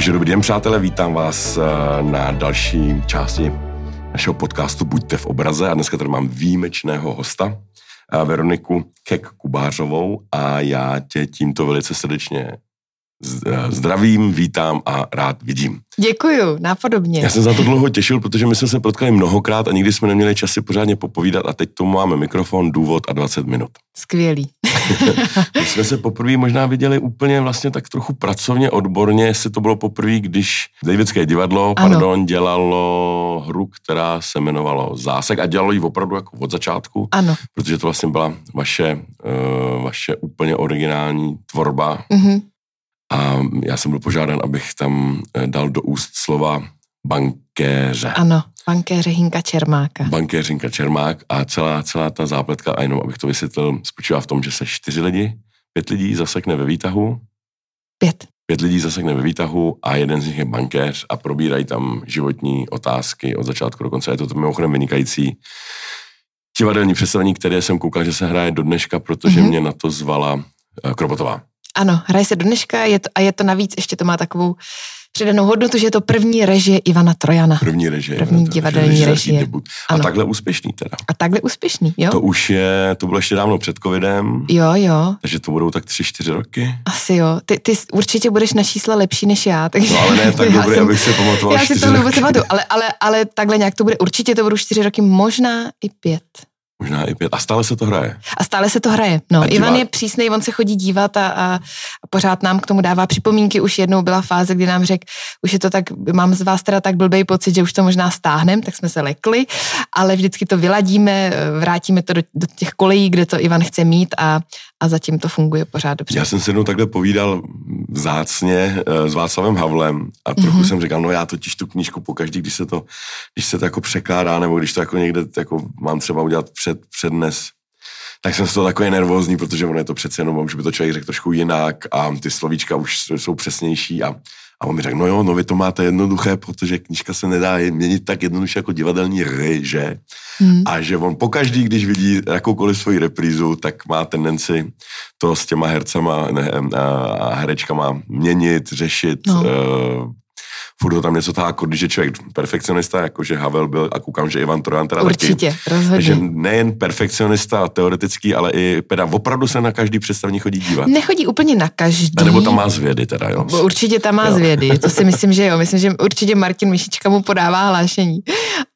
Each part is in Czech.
Takže dobrý den, přátelé, vítám vás eh, na další části našeho podcastu Buďte v obraze. A dneska tady mám výjimečného hosta, eh, Veroniku Kek Kubářovou a já tě tímto velice srdečně zdravím, vítám a rád vidím. Děkuju, nápodobně. Já jsem za to dlouho těšil, protože my jsme se potkali mnohokrát a nikdy jsme neměli časy pořádně popovídat a teď tu máme mikrofon, důvod a 20 minut. Skvělý. my jsme se poprvé možná viděli úplně vlastně tak trochu pracovně, odborně, jestli to bylo poprvé, když Davidské divadlo, ano. pardon, dělalo hru, která se jmenovalo Zásek a dělalo ji opravdu jako od začátku. Ano. Protože to vlastně byla vaše, uh, vaše úplně originální tvorba. Mm-hmm a já jsem byl požádán, abych tam eh, dal do úst slova bankéře. Ano, bankéře Hinka Čermáka. Bankéř Hinka Čermák a celá, celá ta zápletka, a jenom abych to vysvětlil, spočívá v tom, že se čtyři lidi, pět lidí zasekne ve výtahu. Pět. Pět lidí zasekne ve výtahu a jeden z nich je bankéř a probírají tam životní otázky od začátku do konce. Je to mimochodem vynikající divadelní představení, které jsem koukal, že se hraje do dneška, protože mm-hmm. mě na to zvala eh, Krobotová. Ano, hraje se do dneška je to, a je to navíc, ještě to má takovou přidanou hodnotu, že je to první režie Ivana Trojana. První režie. První divadelní režie. A ano. takhle úspěšný teda. A takhle úspěšný, jo. To už je, to bylo ještě dávno před covidem. Jo, jo. Takže to budou tak tři, čtyři roky. Asi jo. Ty, ty určitě budeš na čísla lepší než já. Takže no ale ne tak dobrý, jsem, abych se pamatoval Já si to vůbec ale, ale, ale takhle nějak to bude. Určitě to budou čtyři roky, možná i pět. Možná i pět. A stále se to hraje. A stále se to hraje. No, Ivan je přísný, on se chodí dívat a, a, a pořád nám k tomu dává připomínky. Už jednou byla fáze, kdy nám řekl, už je to tak, mám z vás teda tak blbý pocit, že už to možná stáhnem, tak jsme se lekli, ale vždycky to vyladíme, vrátíme to do, do těch kolejí, kde to Ivan chce mít a, a zatím to funguje pořád dobře. Já jsem se jednou takhle povídal vzácně eh, s Václavem Havlem a trochu mm-hmm. jsem říkal, no já totiž tu knížku pokaždý, když se to, když se to jako překládá, nebo když to jako někde jako mám třeba udělat před, přednes, tak jsem z toho takový nervózní, protože ono je to přece jenom, že by to člověk řekl trošku jinak a ty slovíčka už jsou přesnější a a on mi řekl, no jo, no vy to máte jednoduché, protože knížka se nedá měnit tak jednoduše jako divadelní hry, že? Hmm. A že on pokaždý, když vidí jakoukoliv svoji reprízu, tak má tendenci to s těma hercama ne, a herečkama měnit, řešit, no. uh, furt tam něco tak, jako když je člověk perfekcionista, jakože Havel byl a koukám, že Ivan Trojan teda Určitě, taky. rozhodně. Že nejen perfekcionista teoretický, ale i peda opravdu se na každý představení chodí dívat. Nechodí úplně na každý. A nebo tam má zvědy teda, jo. Určitě tam má jo. zvědy, to si myslím, že jo. Myslím, že určitě Martin Mišička mu podává hlášení,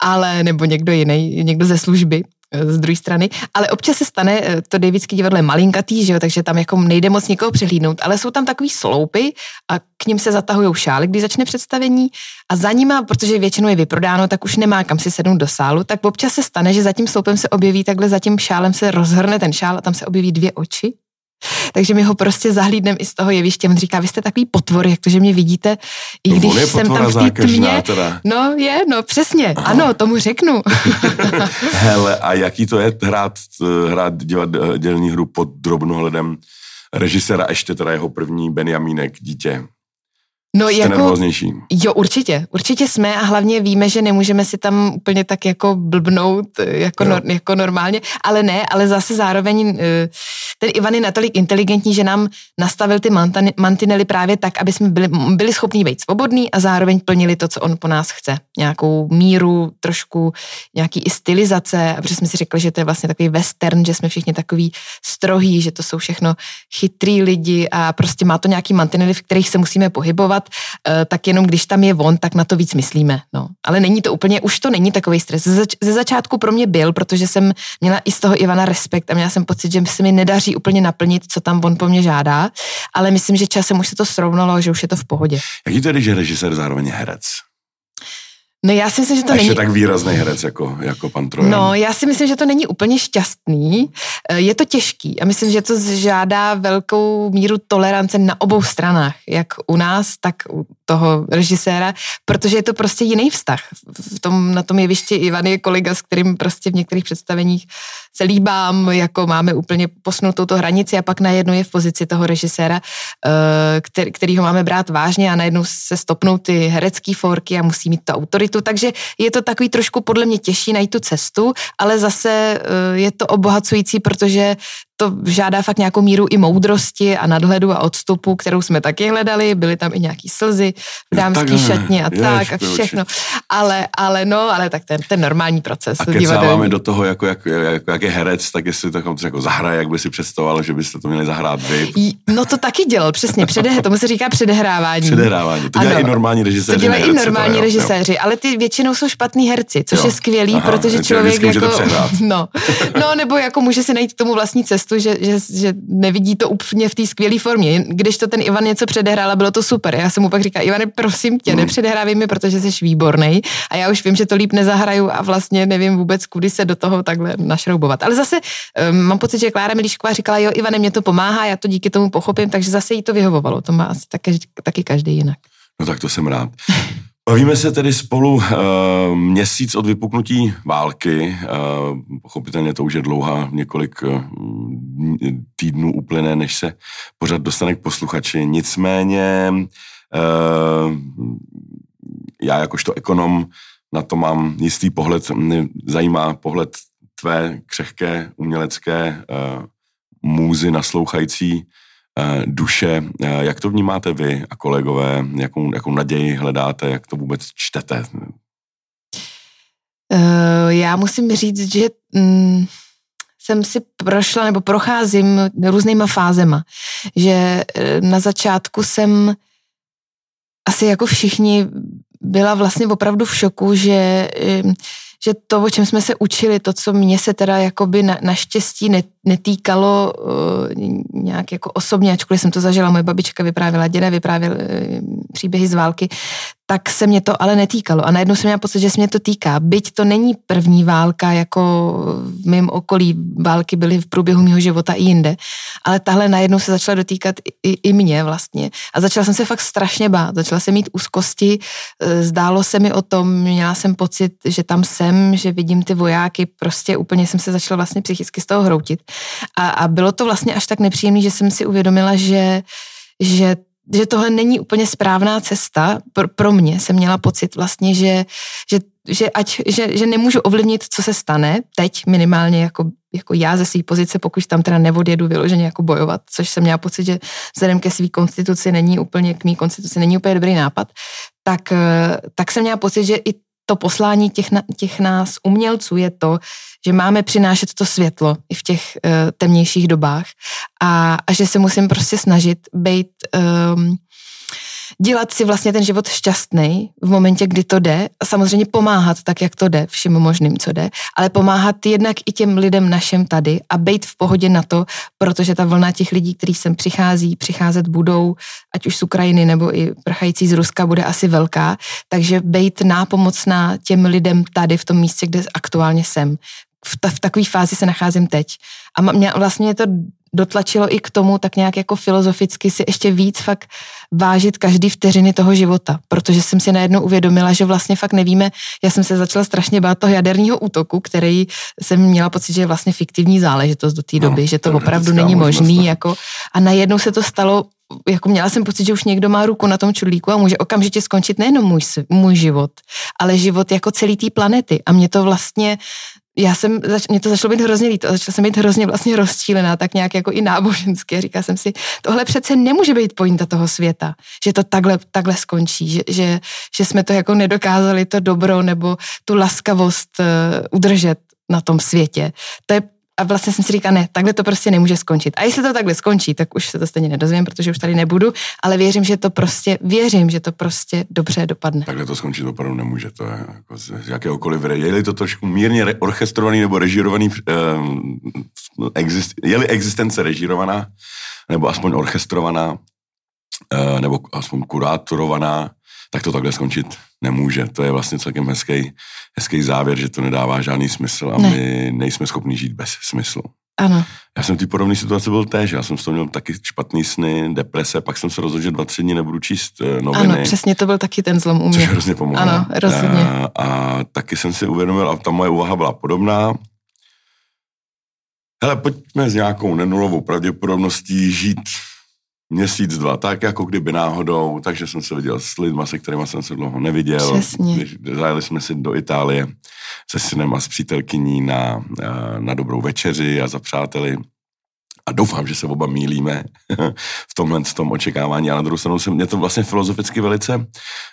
ale nebo někdo jiný, někdo ze služby z druhé strany, ale občas se stane, eh, to Davidský divadlo je malinkatý, že jo, takže tam jako nejde moc někoho přehlídnout, ale jsou tam takový sloupy a k ním se zatahují šály, když začne představení a za nima, protože většinou je vyprodáno, tak už nemá kam si sednout do sálu, tak občas se stane, že za tím sloupem se objeví, takhle za tím šálem se rozhrne ten šál a tam se objeví dvě oči takže my ho prostě zahlídneme i z toho jeviště. On říká, vy jste takový potvor, jak to, že mě vidíte, i no, když jsem tam v té tmě. Teda. No je, no přesně, Aha. ano, tomu řeknu. Hele, a jaký to je hrát, hrát divadelní hru pod drobnohledem režiséra, ještě teda jeho první Benjamínek, dítě? No Jste jako, nervóznější. Jo, určitě. Určitě jsme a hlavně víme, že nemůžeme si tam úplně tak jako blbnout jako, no, jako normálně, ale ne, ale zase zároveň eh, ten Ivan je natolik inteligentní, že nám nastavil ty mantinely právě tak, aby jsme byli, byli schopní být svobodní a zároveň plnili to, co on po nás chce. Nějakou míru, trošku nějaký i stylizace, a protože jsme si řekli, že to je vlastně takový western, že jsme všichni takový strohý, že to jsou všechno chytrý lidi a prostě má to nějaký mantinely, v kterých se musíme pohybovat dělat, eh, tak jenom když tam je on, tak na to víc myslíme. No. Ale není to úplně, už to není takový stres. Ze, zač- ze začátku pro mě byl, protože jsem měla i z toho Ivana respekt a měla jsem pocit, že se mi nedaří úplně naplnit, co tam on po mně žádá, ale myslím, že časem už se to srovnalo, že už je to v pohodě. Jaký to je, že režisér zároveň herec? No já si myslím, že to Ještě není... tak výrazný herec jako, jako pan Trojan. No já si myslím, že to není úplně šťastný. Eh, je to těžký a myslím, že to žádá velkou míru tolerance na obou stranách, jak u nás, tak u toho režiséra, protože je to prostě jiný vztah. V tom, na tom jevišti Ivan je kolega, s kterým prostě v některých představeních se líbám, jako máme úplně posnutou tu hranici a pak najednou je v pozici toho režiséra, eh, který, který ho máme brát vážně a najednou se stopnou ty herecké forky a musí mít tu autoritu, takže je to takový trošku podle mě těžší najít tu cestu, ale zase eh, je to obohacující, protože to žádá fakt nějakou míru i moudrosti a nadhledu a odstupu, kterou jsme taky hledali, byly tam i nějaký slzy v dámský šatně a jež, tak a všechno. Ale, ale no, ale tak ten, ten normální proces. A kecáváme do toho, jako, jak, jak, jak, je herec, tak jestli to jako zahraje, jak by si představoval, že byste to měli zahrát vy. No to taky dělal, přesně, předeh, tomu se říká předehrávání. Předehrávání, to dělají i normální režiséři. To dělají i normální režiséři, ale ty většinou jsou špatní herci, což jo. je skvělý, Aha, protože člověk jako, no, no, nebo jako může si najít k tomu vlastní cestu, že, že, že nevidí to úplně v té skvělé formě. Když to ten Ivan něco předehrál a bylo to super. Já jsem mu pak říkala, Ivane, prosím tě, hmm. nepředehrávej mi, protože jsi výborný. A já už vím, že to líp nezahraju a vlastně nevím vůbec, kudy se do toho takhle našroubovat. Ale zase um, mám pocit, že Klára Milíšková říkala, jo, Ivane, mě to pomáhá, já to díky tomu pochopím, takže zase jí to vyhovovalo. To má asi taky, taky každý jinak. No tak to jsem rád. Bavíme se tedy spolu uh, měsíc od vypuknutí války. Uh, pochopitelně to už je dlouhá, několik uh, týdnů uplyne, než se pořád dostane k posluchači. Nicméně uh, já jakožto ekonom na to mám jistý pohled, mě zajímá pohled tvé křehké umělecké uh, můzy naslouchající duše. Eh, jak to vnímáte vy a kolegové? Jakou, jakou naději hledáte? Jak to vůbec čtete? Eh, já musím říct, že mm, jsem si prošla nebo procházím různýma fázema. Že na začátku jsem asi jako všichni byla vlastně opravdu v šoku, že že to, o čem jsme se učili, to, co mě se teda jakoby na, naštěstí netýkalo uh, nějak jako osobně, ačkoliv jsem to zažila, moje babička vyprávěla, děda vyprávěl uh, příběhy z války, tak se mě to ale netýkalo. A najednou jsem měla pocit, že se mě to týká. Byť to není první válka, jako v mém okolí války byly v průběhu mého života i jinde, ale tahle najednou se začala dotýkat i, i mě vlastně. A začala jsem se fakt strašně bát. Začala jsem mít úzkosti, e, zdálo se mi o tom, měla jsem pocit, že tam jsem, že vidím ty vojáky, prostě úplně jsem se začala vlastně psychicky z toho hroutit. A, a bylo to vlastně až tak nepříjemné, že jsem si uvědomila, že že že tohle není úplně správná cesta. Pro, pro mě jsem měla pocit vlastně, že, že, že, ať, že, že nemůžu ovlivnit, co se stane teď minimálně jako, jako já ze své pozice, pokud tam teda neodjedu vyloženě jako bojovat, což jsem měla pocit, že vzhledem ke své konstituci není úplně, k mý konstituci není úplně dobrý nápad, tak, tak jsem měla pocit, že i to poslání těch, těch nás umělců je to, že máme přinášet to světlo i v těch uh, temnějších dobách a, a že se musím prostě snažit být um, dělat si vlastně ten život šťastný v momentě, kdy to jde a samozřejmě pomáhat tak, jak to jde, všem možným, co jde, ale pomáhat jednak i těm lidem našem tady a být v pohodě na to, protože ta vlna těch lidí, kteří sem přichází, přicházet budou, ať už z Ukrajiny nebo i prchající z Ruska, bude asi velká, takže být nápomocná těm lidem tady v tom místě, kde aktuálně jsem. V, ta, v takové fázi se nacházím teď. A mě vlastně to dotlačilo i k tomu tak nějak jako filozoficky si ještě víc fakt vážit každý vteřiny toho života, protože jsem si najednou uvědomila, že vlastně fakt nevíme, já jsem se začala strašně bát toho jaderního útoku, který jsem měla pocit, že je vlastně fiktivní záležitost do té doby, no, že to opravdu není možný, jako, a najednou se to stalo jako měla jsem pocit, že už někdo má ruku na tom čudlíku a může okamžitě skončit nejenom můj, můj život, ale život jako celý té planety. A mě to vlastně já jsem, zač, mě to začalo být hrozně líto, začala jsem být hrozně vlastně rozčílená, tak nějak jako i náboženské. Říká jsem si, tohle přece nemůže být pointa toho světa, že to takhle, takhle skončí, že, že, že jsme to jako nedokázali to dobro nebo tu laskavost uh, udržet na tom světě. To je a vlastně jsem si říkala, ne, takhle to prostě nemůže skončit. A jestli to takhle skončí, tak už se to stejně nedozvím, protože už tady nebudu, ale věřím, že to prostě, věřím, že to prostě dobře dopadne. Takhle to skončit opravdu nemůže, to je jako z jakéhokoliv, je-li to trošku mírně re- orchestrovaný nebo režírovaný, um, exist, je-li existence režírovaná, nebo aspoň orchestrovaná, uh, nebo aspoň kurátorovaná, tak to takhle skončit nemůže. To je vlastně celkem hezký, hezký závěr, že to nedává žádný smysl a ne. my nejsme schopni žít bez smyslu. Ano. Já jsem v té podobné situaci byl též. Já jsem z toho měl taky špatný sny, deprese, pak jsem se rozhodl, že dva, tři dny nebudu číst eh, noviny. Ano, přesně to byl taky ten zlom u mě. Což hrozně pomohlo. Ano, rozhodně. A, a taky jsem si uvědomil, a ta moje úvaha byla podobná, hele, pojďme s nějakou nenulovou pravděpodobností žít měsíc, dva, tak jako kdyby náhodou, takže jsem se viděl s lidma, se kterými jsem se dlouho neviděl. Přesně. Když zajeli jsme si do Itálie se synem a s přítelkyní na, na dobrou večeři a za přáteli. a doufám, že se oba mílíme v tomhle v tom očekávání. A na druhou stranu se mě to vlastně filozoficky velice,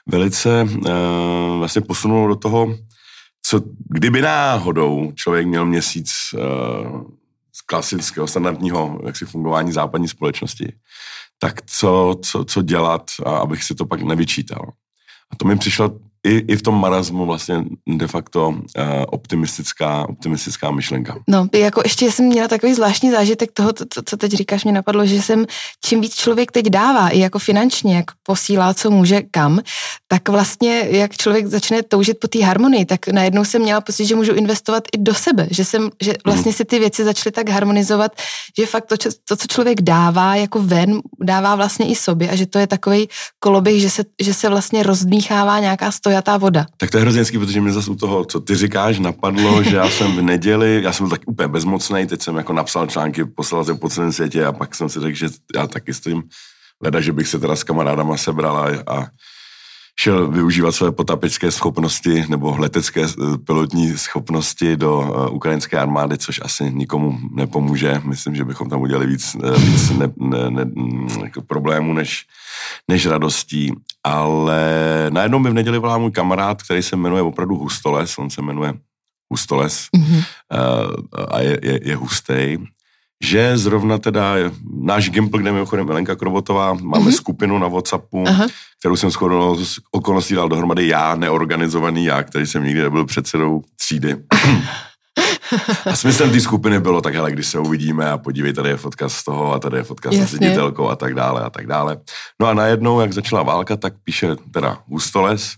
velice uh, vlastně posunulo do toho, co kdyby náhodou člověk měl měsíc uh, z klasického, standardního jaksi fungování západní společnosti, tak co, co, co dělat, abych si to pak nevyčítal. A to mi přišlo i, i v tom marazmu vlastně de facto uh, optimistická, optimistická myšlenka. No, jako ještě jsem měla takový zvláštní zážitek toho, co, co teď říkáš, mě napadlo, že jsem, čím víc člověk teď dává, i jako finančně, jak posílá, co může kam, tak vlastně, jak člověk začne toužit po té harmonii, tak najednou jsem měla pocit, že můžu investovat i do sebe, že jsem, že vlastně si ty věci začaly tak harmonizovat, že fakt to, to, co člověk dává jako ven, dává vlastně i sobě a že to je takový koloběh, že se, že se vlastně rozdmíchává nějaká stojí stojatá voda. Tak to je hrozně hezký, protože mě zase u toho, co ty říkáš, napadlo, že já jsem v neděli, já jsem tak úplně bezmocný, teď jsem jako napsal články, poslal jsem po celém světě a pak jsem si řekl, že já taky stojím leda, že bych se teda s kamarádama sebral a, a šel využívat své potapické schopnosti nebo letecké eh, pilotní schopnosti do uh, ukrajinské armády, což asi nikomu nepomůže. Myslím, že bychom tam udělali víc, uh, víc ne, ne, ne, mm, jako problémů než, než radostí. Ale najednou mi v neděli volá můj kamarád, který se jmenuje opravdu Hustoles, on se jmenuje Hustoles mm-hmm. a je, je, je hustej že zrovna teda náš Gimpl, kde mimochodem Elenka Krobotová, máme mm-hmm. skupinu na Whatsappu, Aha. kterou jsem shodou okolností dal dohromady já, neorganizovaný já, který jsem nikdy nebyl předsedou třídy. A smyslem té skupiny bylo tak, hele, když se uvidíme a podívej, tady je fotka z toho a tady je fotka s ředitelkou a tak dále a tak dále. No a najednou, jak začala válka, tak píše teda Hustoles,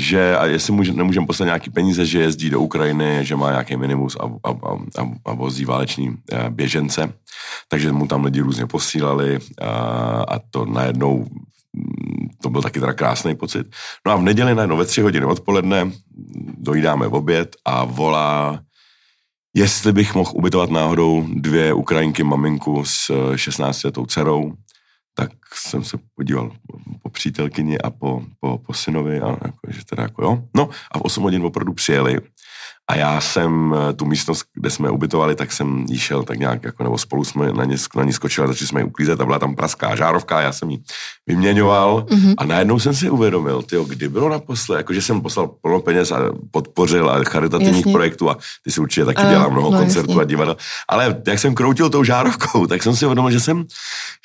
že a jestli může, nemůžeme poslat nějaký peníze, že jezdí do Ukrajiny, že má nějaký minimus a, a, a, a vozí váleční eh, běžence, takže mu tam lidi různě posílali a, a to najednou mm, to byl taky teda krásný pocit. No a v neděli najednou ve tři hodiny odpoledne dojídáme v oběd a volá, jestli bych mohl ubytovat náhodou dvě Ukrajinky maminku s 16 letou dcerou tak jsem se podíval po přítelkyni a po, po, po synovi a jako, že teda jako jo. No a v 8 hodin opravdu přijeli a já jsem eh, tu místnost, kde jsme ubytovali, tak jsem jí šel tak nějak, jako, nebo spolu jsme na ní, na ní skočili a začali jsme ji uklízet a byla tam praská žárovka, já jsem ji vyměňoval mm-hmm. a najednou jsem si uvědomil, tyjo, kdy bylo naposled, jakože jsem poslal plno peněz a podpořil a charitativních jasně. projektů a ty si určitě taky dělá mnoho no, koncertů jasně. a divadel. Ale jak jsem kroutil tou žárovkou, tak jsem si uvědomil, že jsem,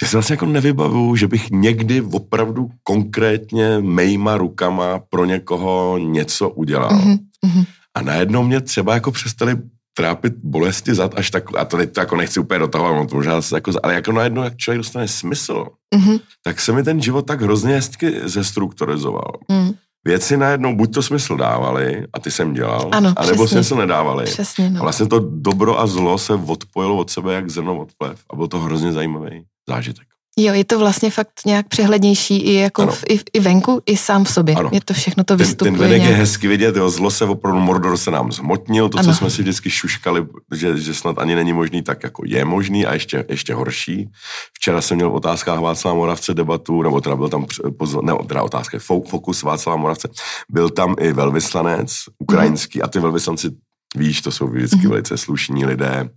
že se vlastně jako nevybavu, že bych někdy opravdu konkrétně mejma rukama pro někoho něco udělal. Mm-hmm. A najednou mě třeba jako přestali trápit bolesti zad až tak, a to, teď to jako nechci úplně dotahovat, no to možná jako, ale jako najednou, jak člověk dostane smysl, mm-hmm. tak se mi ten život tak hrozně hezky zestrukturizoval. Mm. Věci najednou buď to smysl dávali, a ty jsem dělal, ano, anebo přesně. smysl nedávali. Přesně, no. A vlastně to dobro a zlo se odpojilo od sebe jak zrno od plev a byl to hrozně zajímavý zážitek. Jo, je to vlastně fakt nějak přehlednější i, jako v, i, i venku, i sám v sobě. Ano. Je to všechno to vystupuje. Ten, ten venek nějak... je hezky vidět, jo, zlo se opravdu, Mordor se nám zmotnil, to, ano. co jsme si vždycky šuškali, že, že snad ani není možný, tak jako je možný a ještě, ještě horší. Včera jsem měl v otázkách Václava Moravce debatu, nebo teda byl tam, pozor, ne, teda otázka, fokus Václava Moravce, byl tam i velvyslanec ukrajinský mm. a ty velvyslanci, víš, to jsou vždycky mm. velice slušní lidé,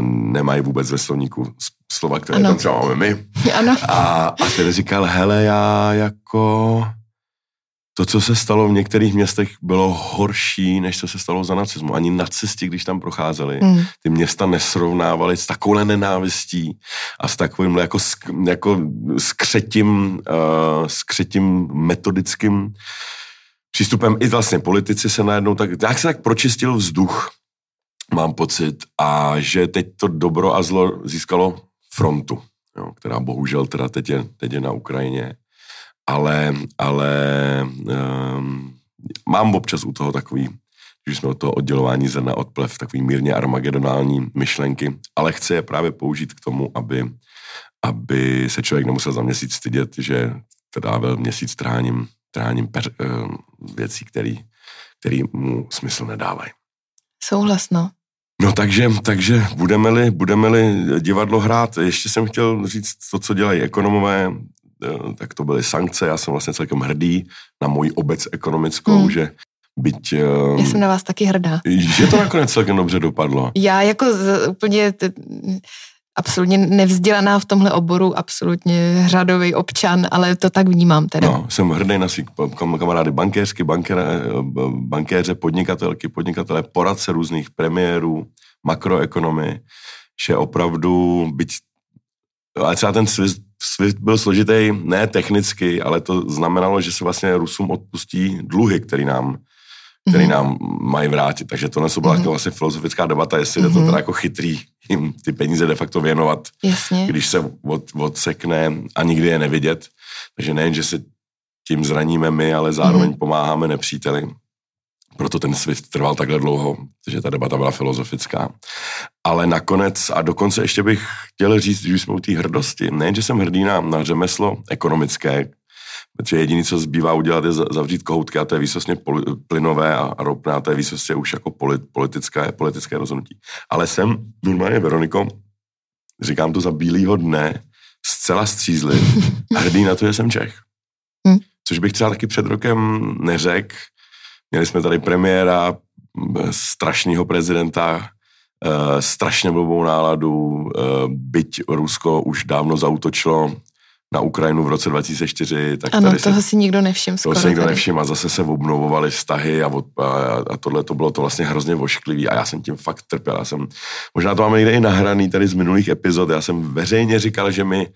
nemají vůbec ve slovníku slova, které ano. tam třeba máme my. Ano. A, a ten říkal, hele, já jako to, co se stalo v některých městech, bylo horší, než co se stalo za nacismu. Ani nacisti, když tam procházeli, mm. ty města nesrovnávali s takovou nenávistí a s takovým jako, jako skřetím, uh, skřetím metodickým přístupem. I vlastně politici se najednou tak, jak se tak pročistil vzduch, mám pocit, a že teď to dobro a zlo získalo frontu, jo, která bohužel teda teď je, teď je na Ukrajině, ale, ale um, mám občas u toho takový, že jsme od toho oddělování zrna od plev, takový mírně armagedonální myšlenky, ale chci je právě použít k tomu, aby, aby se člověk nemusel za měsíc stydět, že byl měsíc tráním, tráním per, uh, věcí, který, který mu smysl nedávají. Souhlasno. No takže, takže budeme-li, budeme-li divadlo hrát, ještě jsem chtěl říct to, co dělají ekonomové, eh, tak to byly sankce, já jsem vlastně celkem hrdý na moji obec ekonomickou, hmm. že byť... Eh, já jsem na vás taky hrdá. Že to nakonec celkem dobře dopadlo. Já jako z, úplně... T, absolutně nevzdělaná v tomhle oboru, absolutně řadový občan, ale to tak vnímám teda. No, jsem hrdý na svých kamarády bankéřky, bankéře, bankéře, podnikatelky, podnikatele, poradce různých premiérů, makroekonomy, že opravdu, byť, ale třeba ten Swift, Swift byl složitý ne technicky, ale to znamenalo, že se vlastně Rusům odpustí dluhy, který nám který mm-hmm. nám mají vrátit. Takže to byla mm-hmm. vlastně filozofická debata, jestli mm-hmm. je to mhm. teda jako chytrý jim ty peníze de facto věnovat, Jasně. když se od, odsekne a nikdy je nevidět. Takže nejen, že se tím zraníme my, ale zároveň mm-hmm. pomáháme nepříteli. Proto ten SWIFT trval takhle dlouho, protože ta debata byla filozofická. Ale nakonec, a dokonce ještě bych chtěl říct, že jsme u té hrdosti, nejen, že jsem hrdý na, na řemeslo ekonomické, protože jediné, co zbývá udělat, je zavřít kohoutky a to je výsostně plynové a ropné a to je výsostně už jako politické, politické rozhodnutí. Ale jsem normálně, Veroniko, říkám to za bílýho dne, zcela střízliv a hrdý na to, že jsem Čech. Hm. Což bych třeba taky před rokem neřekl. Měli jsme tady premiéra, strašného prezidenta, strašně blbou náladu, byť Rusko už dávno zautočilo na Ukrajinu v roce 2004. Tak ano, tady toho se, si nikdo nevšiml skoro. Toho si nikdo nevšiml a zase se obnovovaly vztahy a, od, a, a tohle to bylo to vlastně hrozně vošklivý a já jsem tím fakt trpěl. Já jsem, možná to máme někde i nahraný tady z minulých epizod, já jsem veřejně říkal, že mi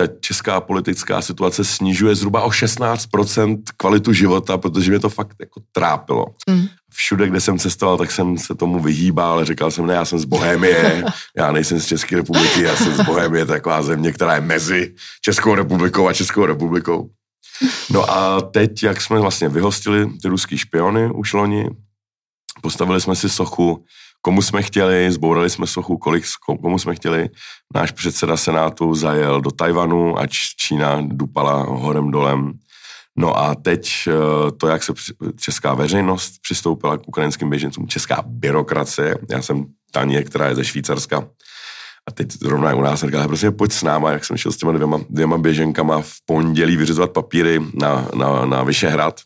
ta česká politická situace snižuje zhruba o 16% kvalitu života, protože mě to fakt jako trápilo. Mm. Všude, kde jsem cestoval, tak jsem se tomu vyhýbal, ale říkal jsem, ne, já jsem z Bohémie, já nejsem z České republiky, já jsem z Bohémie, taková země, která je mezi Českou republikou a Českou republikou. No a teď, jak jsme vlastně vyhostili ty ruský špiony už loni, postavili jsme si sochu komu jsme chtěli, zbourali jsme sochu, kolik, komu jsme chtěli. Náš předseda Senátu zajel do Tajvanu a Čína dupala horem dolem. No a teď eh, to, jak se česká veřejnost přistoupila k ukrajinským běžencům, česká byrokracie, já jsem Tanie, která je ze Švýcarska, a teď zrovna u nás říkala, prostě pojď s náma, jak jsem šel s těma dvěma, dvěma běženkama v pondělí vyřizovat papíry na, na, na Vyšehrad,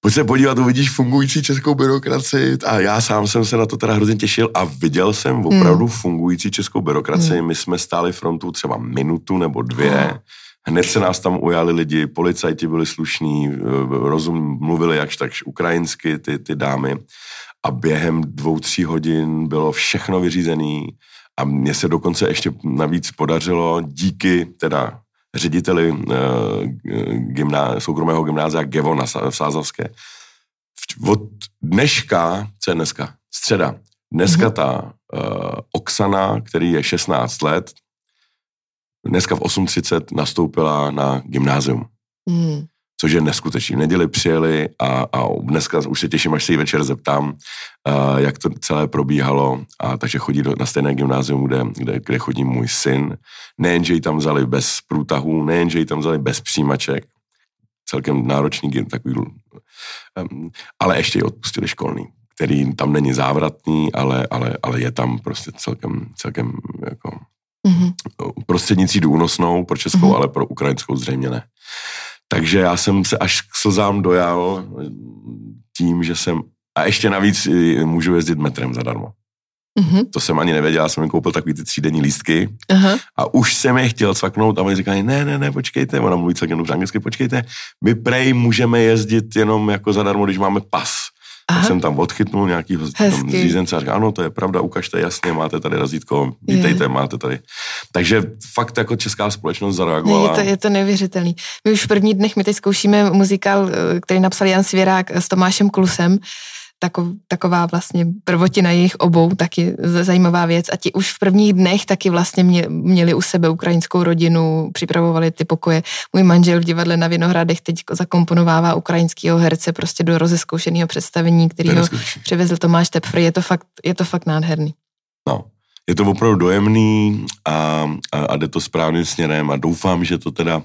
pojď se podívat, uvidíš fungující českou byrokracii. A já sám jsem se na to teda hrozně těšil a viděl jsem opravdu hmm. fungující českou byrokracii. Hmm. My jsme stáli frontu třeba minutu nebo dvě. Hned se nás tam ujali lidi, policajti byli slušní, eh, rozum, mluvili jakž takž ukrajinsky ty, ty dámy. A během dvou, tří hodin bylo všechno vyřízené. A mně se dokonce ještě navíc podařilo díky teda řediteli uh, gymná, soukromého gymnázia Gevo na v Sázavské. Od dneška, co je dneska? Středa. Dneska mm-hmm. ta uh, Oksana, který je 16 let, dneska v 8.30 nastoupila na gymnázium. Mm což je neskutečný. V neděli přijeli a, a dneska už se těším, až se jí večer zeptám, uh, jak to celé probíhalo. A takže chodí do, na stejné gymnázium, kde, kde, kde chodí můj syn. Nejen, že ji tam vzali bez průtahů, nejen, že ji tam vzali bez přijímaček, celkem náročný takový, um, ale ještě ji odpustili školný, který tam není závratný, ale, ale, ale je tam prostě celkem, celkem jako mm-hmm. prostřednicí únosnou pro českou, mm-hmm. ale pro ukrajinskou zřejmě ne. Takže já jsem se až k slzám dojal tím, že jsem, a ještě navíc můžu jezdit metrem zadarmo. Mm-hmm. To jsem ani nevěděl, já jsem mi koupil takový ty třídenní lístky uh-huh. a už jsem je chtěl cvaknout a oni říkali, ne, ne, ne, počkejte, ona mluví celkem dobře anglicky, počkejte, my prej můžeme jezdit jenom jako zadarmo, když máme pas. Aha. Tak jsem tam odchytnul nějakýho zřízence a říkal, ano, to je pravda, ukažte jasně, máte tady razítko, vítejte, je. máte tady. Takže fakt jako česká společnost zareagovala. Je to, je to neuvěřitelný. My už v první dnech, my teď zkoušíme muzikál, eh, který napsal Jan Svěrák s Tomášem Klusem, takov, taková vlastně prvotina jejich obou, taky zajímavá věc. A ti už v prvních dnech taky vlastně mě, měli u sebe ukrajinskou rodinu, připravovali ty pokoje. Můj manžel v divadle na Vinohradech teď zakomponovává ukrajinského herce prostě do rozeskoušeného představení, který ho přivezl Tomáš Tepfr. Je to fakt, je to fakt nádherný. No, je to opravdu dojemný a, a, a jde to správným směrem a doufám, že to teda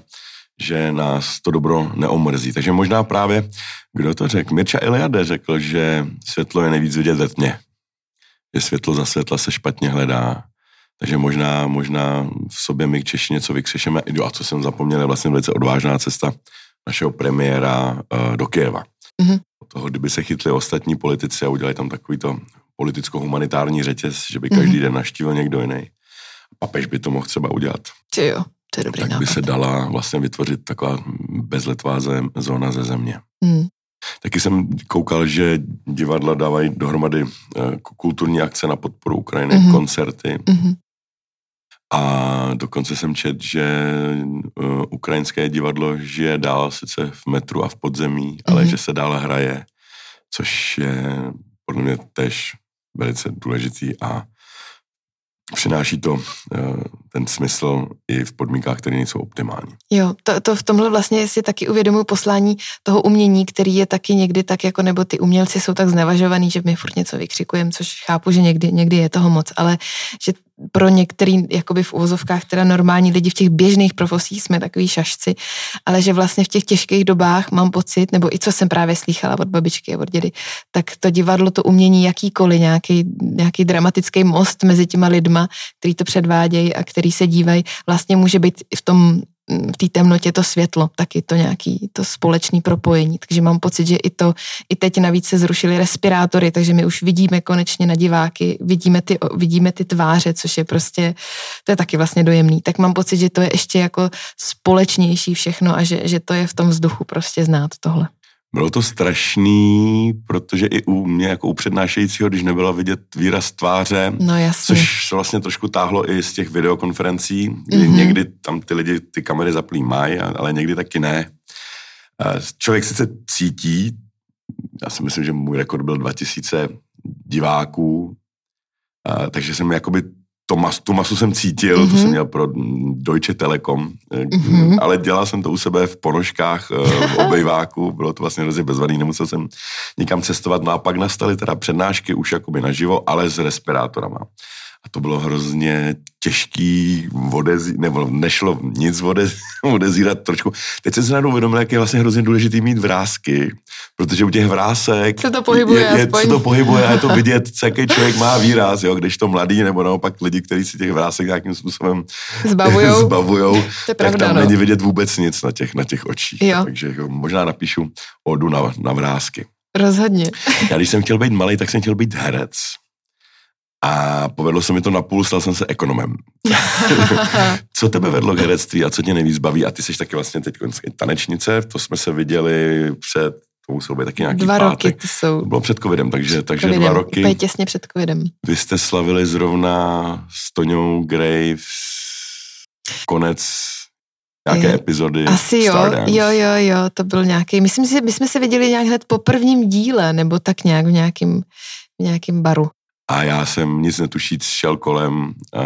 že nás to dobro neomrzí. Takže možná právě, kdo to řekl? Mirča Iliade řekl, že světlo je nejvíc vidět ve tmě. Že světlo za světla se špatně hledá. Takže možná, možná v sobě my Češi něco vykřešeme. A co jsem zapomněl, je vlastně velice odvážná cesta našeho premiéra uh, do Kieva. Mm-hmm. Toho, kdyby se chytli ostatní politici a udělali tam takovýto politicko-humanitární řetěz, že by každý mm-hmm. den naštívil někdo jiný. Papež by to mohl třeba udělat. Ty jo, to je dobrý Tak nápad. by se dala vlastně vytvořit taková bezletvá zem, zóna ze země. Mm. Taky jsem koukal, že divadla dávají dohromady eh, kulturní akce na podporu Ukrajiny, Mhm. mm-hmm. koncerty Mm-hmm. a dokonce jsem čet, že uh, ukrajinské divadlo žije dál sice v metru a v podzemí, ale Mhm. že se dále hraje, což je podle mě tež velice důležitý a přináší to uh, ten smysl i v podmínkách, které nejsou optimální. Jo, to, to v tomhle vlastně si taky uvědomuji poslání toho umění, který je taky někdy tak jako, nebo ty umělci jsou tak znevažovaný, že my furt něco vykřikujeme, což chápu, že někdy, někdy je toho moc, ale že pro některý, jakoby v uvozovkách, teda normální lidi v těch běžných profesích jsme takový šašci, ale že vlastně v těch těžkých dobách mám pocit, nebo i co jsem právě slýchala od babičky a od dědy, tak to divadlo, to umění, jakýkoliv, nějaký, nějaký dramatický most mezi těma lidma, který to předvádějí a který se dívají, vlastně může být v tom v té temnotě to světlo, taky to nějaký to společné propojení. Takže mám pocit, že i to, i teď navíc se zrušily respirátory, takže my už vidíme konečně na diváky, vidíme ty, vidíme ty tváře, což je prostě, to je taky vlastně dojemný. Tak mám pocit, že to je ještě jako společnější všechno a že, že to je v tom vzduchu prostě znát tohle. Bylo to strašný, protože i u mě, jako u přednášejícího, když nebylo vidět výraz tváře, No jasně. což se vlastně trošku táhlo i z těch videokonferencí, kdy Mhm. mm-hmm. někdy tam ty lidi ty kamery zaplý mají, ale někdy taky ne. Člověk sice cítí, já si myslím, že můj rekord byl 2000 diváků, takže jsem jakoby to mas, tu masu jsem cítil, mm-hmm. to Mhm. jsem měl pro Deutsche Telekom, Mhm. mm-hmm. ale dělal jsem to u sebe v ponožkách, eh, v obejváku, bylo to vlastně hrozně bezvadný, nemusel jsem nikam cestovat, no a pak nastaly teda přednášky už jakoby naživo, ale s respirátorama. A to bylo hrozně těžký odezí, nebo nešlo nic odez, odezírat trošku. Teď jsem se najednou uvědomil, jak je vlastně hrozně důležitý mít vrázky, protože u těch vrásek Se to pohybuje je, je, aspoň. se to pohybuje a je to vidět, jaký člověk má výraz, jo, když to mladý, nebo naopak lidi, kteří si těch vrásek nějakým způsobem Zbavujou. zbavujou tak pravda, tam no. není vidět vůbec nic na těch, na těch očích. Jo. Takže jako, možná napíšu odu na, na vrázky. Rozhodně. Já když jsem chtěl být malý, tak jsem chtěl být herec. A povedlo se mi to na půl, stal jsem se ekonomem. co tebe vedlo k herectví a co tě nejvíc baví? A ty jsi taky vlastně teď tanečnice, to jsme se viděli před, to muselo být taky nějaký Dva pátek. roky ty jsou. To bylo před covidem, takže, takže covidem, dva roky. Úplně těsně před covidem. Vy jste slavili zrovna s Toňou Graves konec nějaké epizody Asi jo, Stardance. jo, jo, jo, to byl nějaký, myslím si, my jsme se viděli nějak hned po prvním díle, nebo tak nějak v nějakým, v nějakým baru. A já jsem nic netušíc šel kolem a,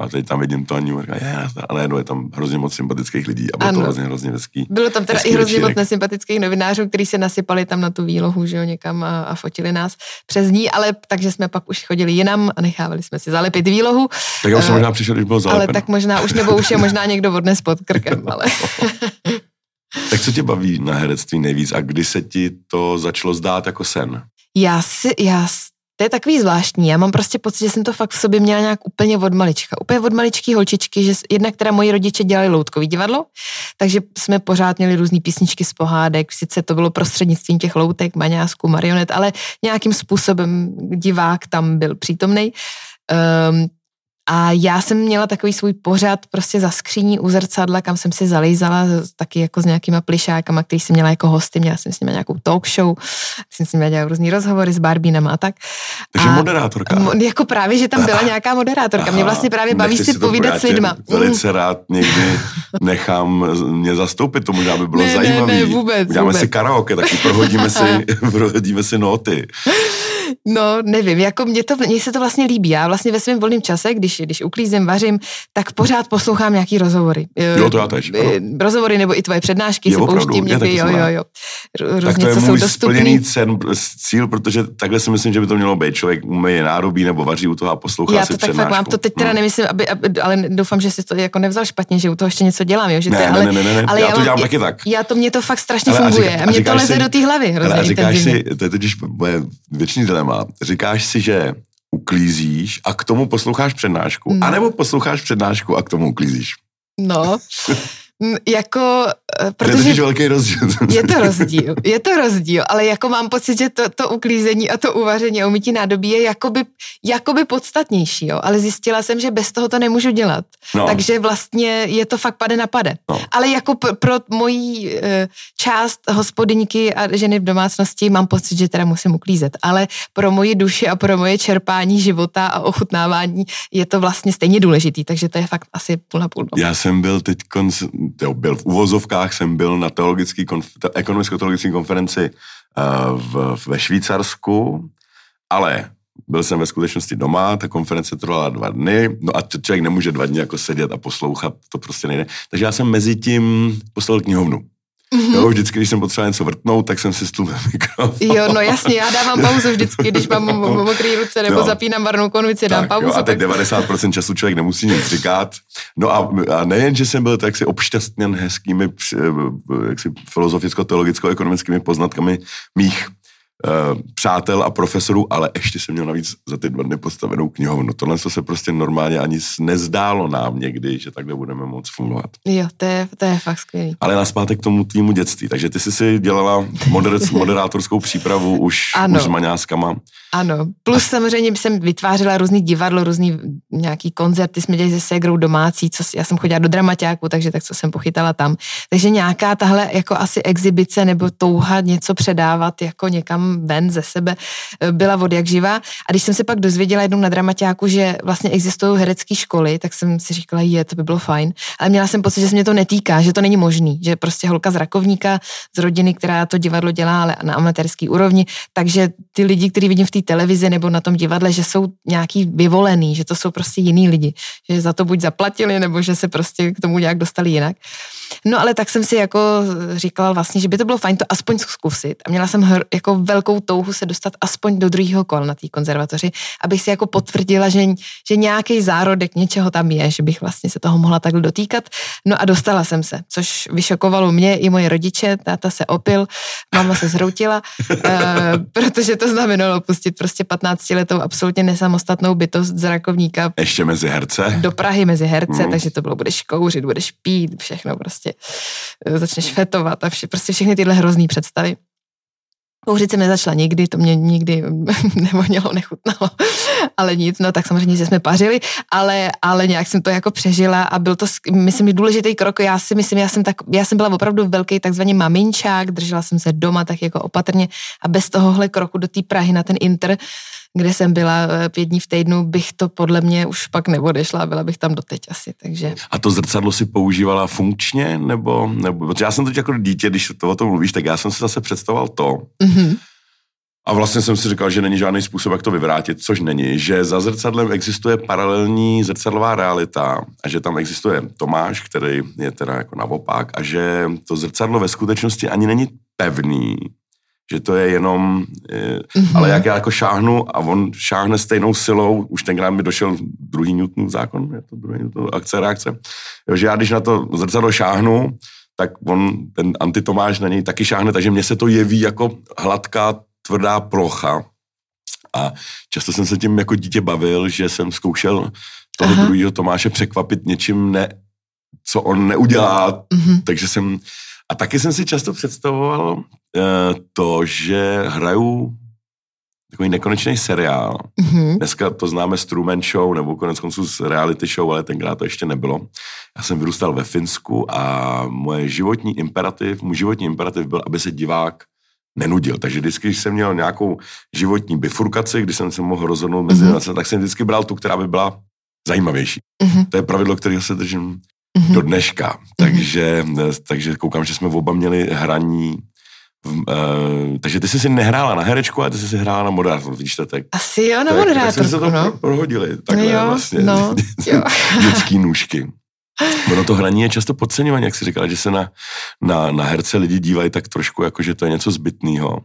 a teď tam vidím to a říká, je, a najednou je tam hrozně moc sympatických lidí a bylo Ano. to hrozně, hrozně hezký. Bylo tam teda i hrozně moc nesympatických novinářů, kteří se nasypali tam na tu výlohu, že jo, někam a, a fotili nás přes ní, ale takže jsme pak už chodili jinam a nechávali jsme si zalepit výlohu, Tak já už jsem Eh, možná přišel, když bylo ale zalepeno. tak možná už, nebo už je možná někdo odnes pod krkem, ale tak co tě baví na herectví nejvíc a kdy se ti to začalo zdát jako sen? Já si, já, to je takový zvláštní, já mám prostě pocit, že jsem to fakt v sobě měla nějak úplně od malička, úplně od maličký holčičky, že jednak teda moji rodiče dělali loutkový divadlo, takže jsme pořád měli různé písničky z pohádek, sice to bylo prostřednictvím těch loutek, maňásků, marionet, ale nějakým způsobem divák tam byl přítomný. Um, a já jsem měla takový svůj pořad prostě za skříní u zrcadla, kam jsem si zalejzala taky jako s nějakýma plišákama, který jsem měla jako hosty, měla jsem s nimi nějakou talk show, jsem s nimi dělala různý rozhovory s Barbínama a tak. Takže A- moderátorka. Mo- jako právě, že tam byla nějaká moderátorka. Mě vlastně právě baví si povídat s lidma. Velice rád někdy nechám mě zastoupit, to možná by bylo Ne, ne, zajímavé. ne, vůbec, Uděláme vůbec. si karaoke, taky prohodíme si, prohodíme si noty. No, nevím, jako mě, to, mně se to vlastně líbí. Já vlastně ve svém volném čase, když, když uklízím, vařím, tak pořád poslouchám nějaký rozhovory. Jo, to já tež, ano. Eh, Rozhovory nebo i tvoje přednášky Je si opravdu, pouštím já někdy, jo, jo, jo. R- Tak to Různě, je co jsou můj splněný cen, cíl, protože takhle si myslím, že by to mělo být. Člověk umyje nádobí nebo vaří u toho a poslouchá Já si to tak fakt mám, to teď teda Hmm. nemyslím, aby, aby, ale doufám, že jsi to jako nevzal špatně, že u toho ještě něco dělám, jo, že to, Ne, je, ale, ne, ne, ne, ne, ale já to mám- dělám taky tak. Já to, mě to fakt strašně funguje mě to leze si- do té hlavy hrozně říkáš si, to je totiž moje věčný dilema, říkáš si, že uklízíš a k tomu posloucháš přednášku, Hmm. anebo posloucháš přednášku a k tomu uklízíš. No, jako, eh, protože... Je to velký rozdíl. Je to rozdíl, je to rozdíl, ale jako mám pocit, že to, to uklízení a to uvaření a umytí nádobí je jakoby, jakoby podstatnější, jo, ale zjistila jsem, že bez toho to nemůžu dělat. No. Takže vlastně je to fakt pade na pade. No. Ale jako pro, pro mojí e, část hospodyníky a ženy v domácnosti mám pocit, že teda musím uklízet, ale pro moji duši a pro moje čerpání života a ochutnávání je to vlastně stejně důležitý, takže to je fakt asi půl na půl. No. Já jsem byl teď konc jo, byl v uvozovkách, jsem byl na teologický konf- ekonomicko-teologické konferenci uh, v, ve Švýcarsku, ale byl jsem ve skutečnosti doma, ta konference trvala dva dny, no a člověk nemůže dva dny jako sedět a poslouchat, to prostě nejde. Takže já jsem mezi tím poslal knihovnu. Mm-hmm. Jo, vždycky, když jsem potřeboval něco vrtnout, tak jsem si stlumil mikrofon. Jo, no jasně, já dávám pauzu vždycky, když mám mokrý ruce nebo no. zapínám varnou konvici, dám pauzu. Jo, a teď tak... 90% času člověk nemusí nic říkat. No a, a nejen, že jsem byl tak si obšťastněn hezkými jaksi filozoficko-teologicko-ekonomickými poznatkami mých Eh, přátel a profesorů, ale ještě jsem měl navíc za ty dva dny postavenou knihovnu. Tohle se prostě normálně ani nezdálo nám někdy, že takhle budeme moc fungovat. Jo, to je, to je fakt skvělý. Ale naspátek k tomu tvýmu dětství. Takže ty jsi si dělala moder- moderátorskou přípravu už, ano. už s maňáskama. Ano, plus samozřejmě jsem vytvářela různý divadlo, různý nějaký koncerty, jsme dělali se ségrou domácí, co já jsem chodila do dramaťáku, takže tak co jsem pochytala tam. Takže nějaká tahle jako asi exibice nebo touha něco předávat jako někam ven ze sebe eh, byla od jak živá. A když jsem se pak dozvěděla jednou na dramaťáku, že vlastně existují herecké školy, tak jsem si říkala, je, to by bylo fajn. Ale měla jsem pocit, že se mě to netýká, že to není možný, že prostě holka z Rakovníka, z rodiny, která to divadlo dělá, ale na amatérský úrovni, takže ty lidi, který vidím v té televizi nebo na tom divadle, že jsou nějaký vyvolený, že to jsou prostě jiný lidi, že za to buď zaplatili, nebo že se prostě k tomu nějak dostali jinak. No ale tak jsem si jako říkala vlastně, že by to bylo fajn to aspoň zkusit. A měla jsem hr, jako velkou touhu se dostat aspoň do druhého kola na té konzervatoři, abych si jako potvrdila, že, že nějaký zárodek něčeho tam je, že bych vlastně se toho mohla takhle dotýkat. No a dostala jsem se, což vyšokovalo mě i moje rodiče, táta se opil, máma se zhroutila, uh, protože to znamenalo pustit prostě 15 letou absolutně nesamostatnou bytost z rakovníka. Ještě mezi herce? Do Prahy mezi herce, mm. takže to bylo, budeš kouřit, budeš pít, všechno prostě prostě eh, začneš fetovat a vše, prostě všechny tyhle hrozný představy. Kouřit jsem nezačala nikdy, to mě nikdy nevonělo, nechutnalo, ale nic, no tak samozřejmě, že jsme pařili, ale, ale nějak jsem to jako přežila a byl to, myslím, důležitý krok, já si myslím, já jsem, tak, já jsem byla opravdu velký takzvaný maminčák, držela jsem se doma tak jako opatrně a bez tohohle kroku do té Prahy na ten Inter kde jsem byla eh, pět dní v týdnu, bych to podle mě už pak neodešla, byla bych tam doteď asi, takže. A to zrcadlo si používala funkčně, nebo, nebo já jsem teď jako dítě, když to o tom mluvíš, tak já jsem si zase představoval to, mm-hmm. A vlastně jsem si říkal, že není žádný způsob, jak to vyvrátit, což není, že za zrcadlem existuje paralelní zrcadlová realita a že tam existuje Tomáš, který je teda jako naopak a že to zrcadlo ve skutečnosti ani není pevný, že to je jenom, mm-hmm. ale jak já jako šáhnu a on šáhne stejnou silou, už tenkrát mi došel druhý Newtonův zákon, je to druhý Newtonův akce, reakce, jo, že já když na to zrcadlo šáhnu, tak on, ten antitomáš na něj taky šáhne, takže mně se to jeví jako hladká, tvrdá plocha. A často jsem se tím jako dítě bavil, že jsem zkoušel toho druhého Tomáše překvapit něčím, ne, co on neudělá, mm-hmm. takže jsem a taky jsem si často představoval uh, to, že hraju takový nekonečný seriál. Mm-hmm. Dneska to známe z Truman Show nebo konec konců z reality show, ale tenkrát to ještě nebylo. Já jsem vyrůstal ve Finsku a moje životní imperativ, můj životní imperativ byl, aby se divák nenudil. Takže vždycky, když jsem měl nějakou životní bifurkaci, kdy jsem se mohl rozhodnout mezi mm-hmm. tak jsem vždycky bral tu, která by byla zajímavější. Mm-hmm. To je pravidlo, kterého se držím mm-hmm. do dneška. Mm-hmm. Takže, takže koukám, že jsme oba měli hraní Uh, takže ty jsi si nehrála na herečku, a ty jsi si hrála na moderátor, vidíš to tak? Asi jo, na moderátor. Tak, tak jsme se to no. prohodili, takhle jo, vlastně. No, jo. Dětský nůžky. Ono to hraní je často podceňované, jak jsi říkala, že se na, na, na herce lidi dívají tak trošku, jako že to je něco zbytného.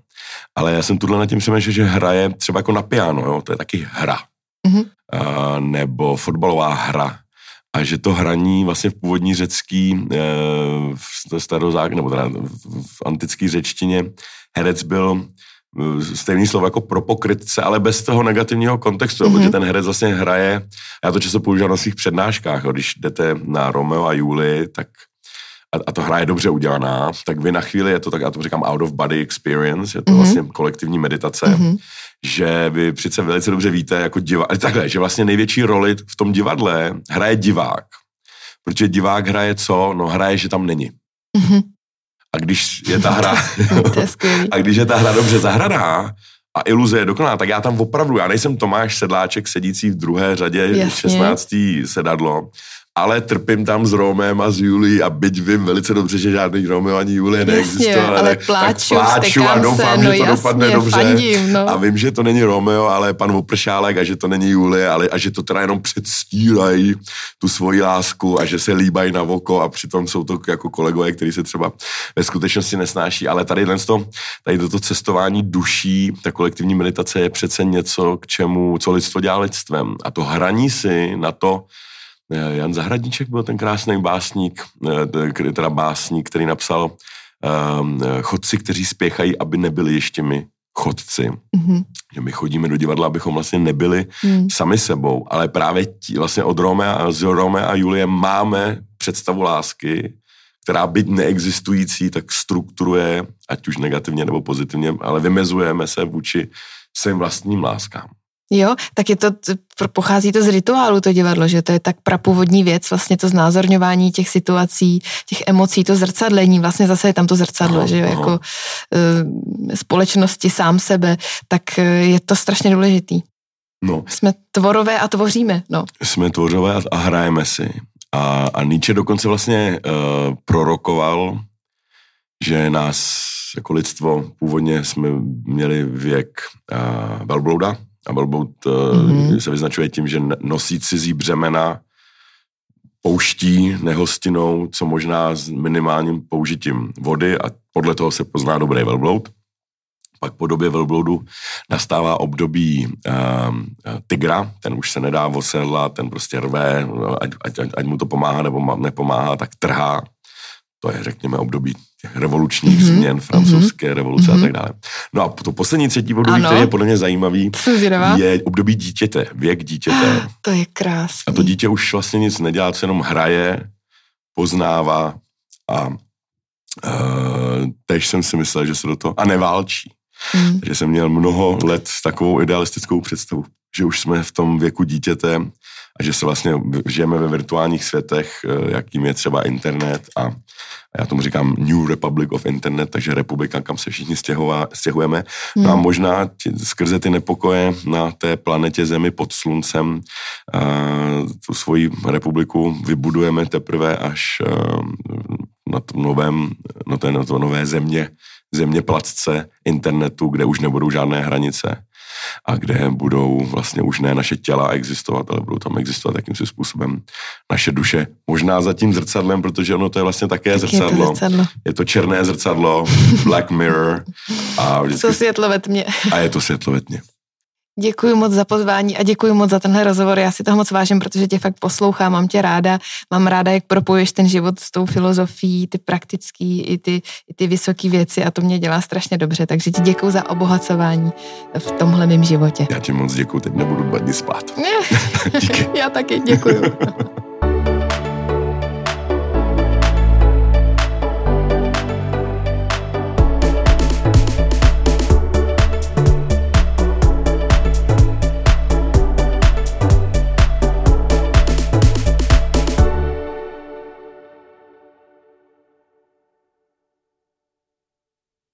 Ale já jsem tuhle nad tím přemýšlel, že hra je třeba jako na piano, jo? to je taky hra. Mm-hmm. Uh, nebo fotbalová hra a že to hraní vlastně v původní řecký, eh, v starozák, nebo teda v antické řečtině, herec byl eh, stejný slovo jako pro pokrytce, ale bez toho negativního kontextu, mm-hmm. protože ten herec vlastně hraje, já to často používám na svých přednáškách, když jdete na Romeo a Julie, tak a, a to hra je dobře udělaná, tak vy na chvíli je to tak, já to říkám out of body experience, je to mm-hmm. vlastně kolektivní meditace, mm-hmm. že vy přece velice dobře víte, jako divák, takhle, že vlastně největší roli v tom divadle hraje divák. Protože divák hraje co? No hraje, že tam není. Mm-hmm. A když je ta hra, a když je ta hra dobře zahraná, a iluze je dokonalá, tak já tam opravdu, já nejsem Tomáš Sedláček sedící v druhé řadě, Jasně. 16. sedadlo, ale trpím tam s Romem a s Julí a byť vím velice dobře, že žádný Romeo ani Julie neexistuje, ale, ale pláču, tak pláču a doufám, se, no že to jasně, dopadne dobře. Fandím, no. A vím, že to není Romeo, ale pan Vopršálek a že to není Julie, ale a že to teda jenom předstírají tu svoji lásku a že se líbají na oko a přitom jsou to jako kolegové, kteří se třeba ve skutečnosti nesnáší. Ale tady, to, tady toto cestování duší, ta kolektivní meditace je přece něco, k čemu, co lidstvo dělá lidstvem. A to hraní si na to, Jan Zahradníček byl ten krásný básník, eh, teda básník, který napsal um, chodci, kteří spěchají, aby nebyli ještě my chodci. Mm-hmm. Že my chodíme do divadla, abychom vlastně nebyli mm. sami sebou, ale právě tí, vlastně od Romea a z Romea a Julie máme představu lásky, která byť neexistující, tak strukturuje, ať už negativně nebo pozitivně, ale vymezujeme se vůči svým vlastním láskám. Jo, tak je to, pochází to z rituálu, to divadlo, že to je tak prapůvodní věc, vlastně to znázorňování těch situací, těch emocí, to zrcadlení, vlastně zase je tam to zrcadlo, že jo, jako uh, společnosti, sám sebe, tak uh, je to strašně důležitý. No. Jsme tvorové a tvoříme, no. Jsme tvorové a, a hrajeme si. A, a Nietzsche dokonce vlastně uh, prorokoval, že nás jako lidstvo původně jsme měli věk uh, velblouda, a velbloud mm-hmm. se vyznačuje tím, že nosí cizí břemena pouští nehostinou, co možná s minimálním použitím vody a podle toho se pozná dobrý velbloud. Pak po době velbloudu nastává období uh, tygra, ten už se nedá vosedlat, ten prostě rve, ať, ať, ať mu to pomáhá nebo nepomáhá, tak trhá. To je, řekněme, období těch revolučních mm-hmm. změn, francouzské mm-hmm. revoluce mm-hmm. a mhm. tak dále. No a to poslední třetí období, který je podle mě zajímavý, je období dítěte, věk dítěte. To je krásné. A to dítě už vlastně nic nedělá, co jenom hraje, poznává a uh, tež jsem si myslel, že se do toho, a neválčí. Mm. Že jsem měl mnoho let s takovou idealistickou představu, že už jsme v tom věku dítěte a že se vlastně žijeme ve virtuálních světech, eh, jakým je třeba internet a já tomu říkám New Republic of Internet, takže republika, kam se všichni stěhová, stěhujeme. Hmm. No a možná tě, skrze ty nepokoje na té planetě Zemi pod sluncem a, tu svoji republiku vybudujeme teprve až a, na tom novém, na té, na to nové země, země placce internetu, kde už nebudou žádné hranice a kde budou vlastně už ne naše těla existovat, ale budou tam existovat jakýmsi způsobem naše duše. Možná za tím zrcadlem, protože ono to je vlastně také tak zrcadlo. Je to, zrcadlo. je to černé zrcadlo, Black Mirror. A vždycky... To světlo ve tmě. A je to světlo ve tmě. Děkuji moc za pozvání a děkuji moc za tenhle rozhovor. Já si toho moc vážím, protože tě fakt poslouchám, mám tě ráda. Mám ráda, jak propojuješ ten život s tou filozofií, ty praktický i ty, i ty vysoké věci a to mě dělá strašně dobře. Takže ti děkuji za obohacování v tomhle mém životě. Já ti moc děkuji, teď nebudu dva dny spát. Díky. Já taky děkuji.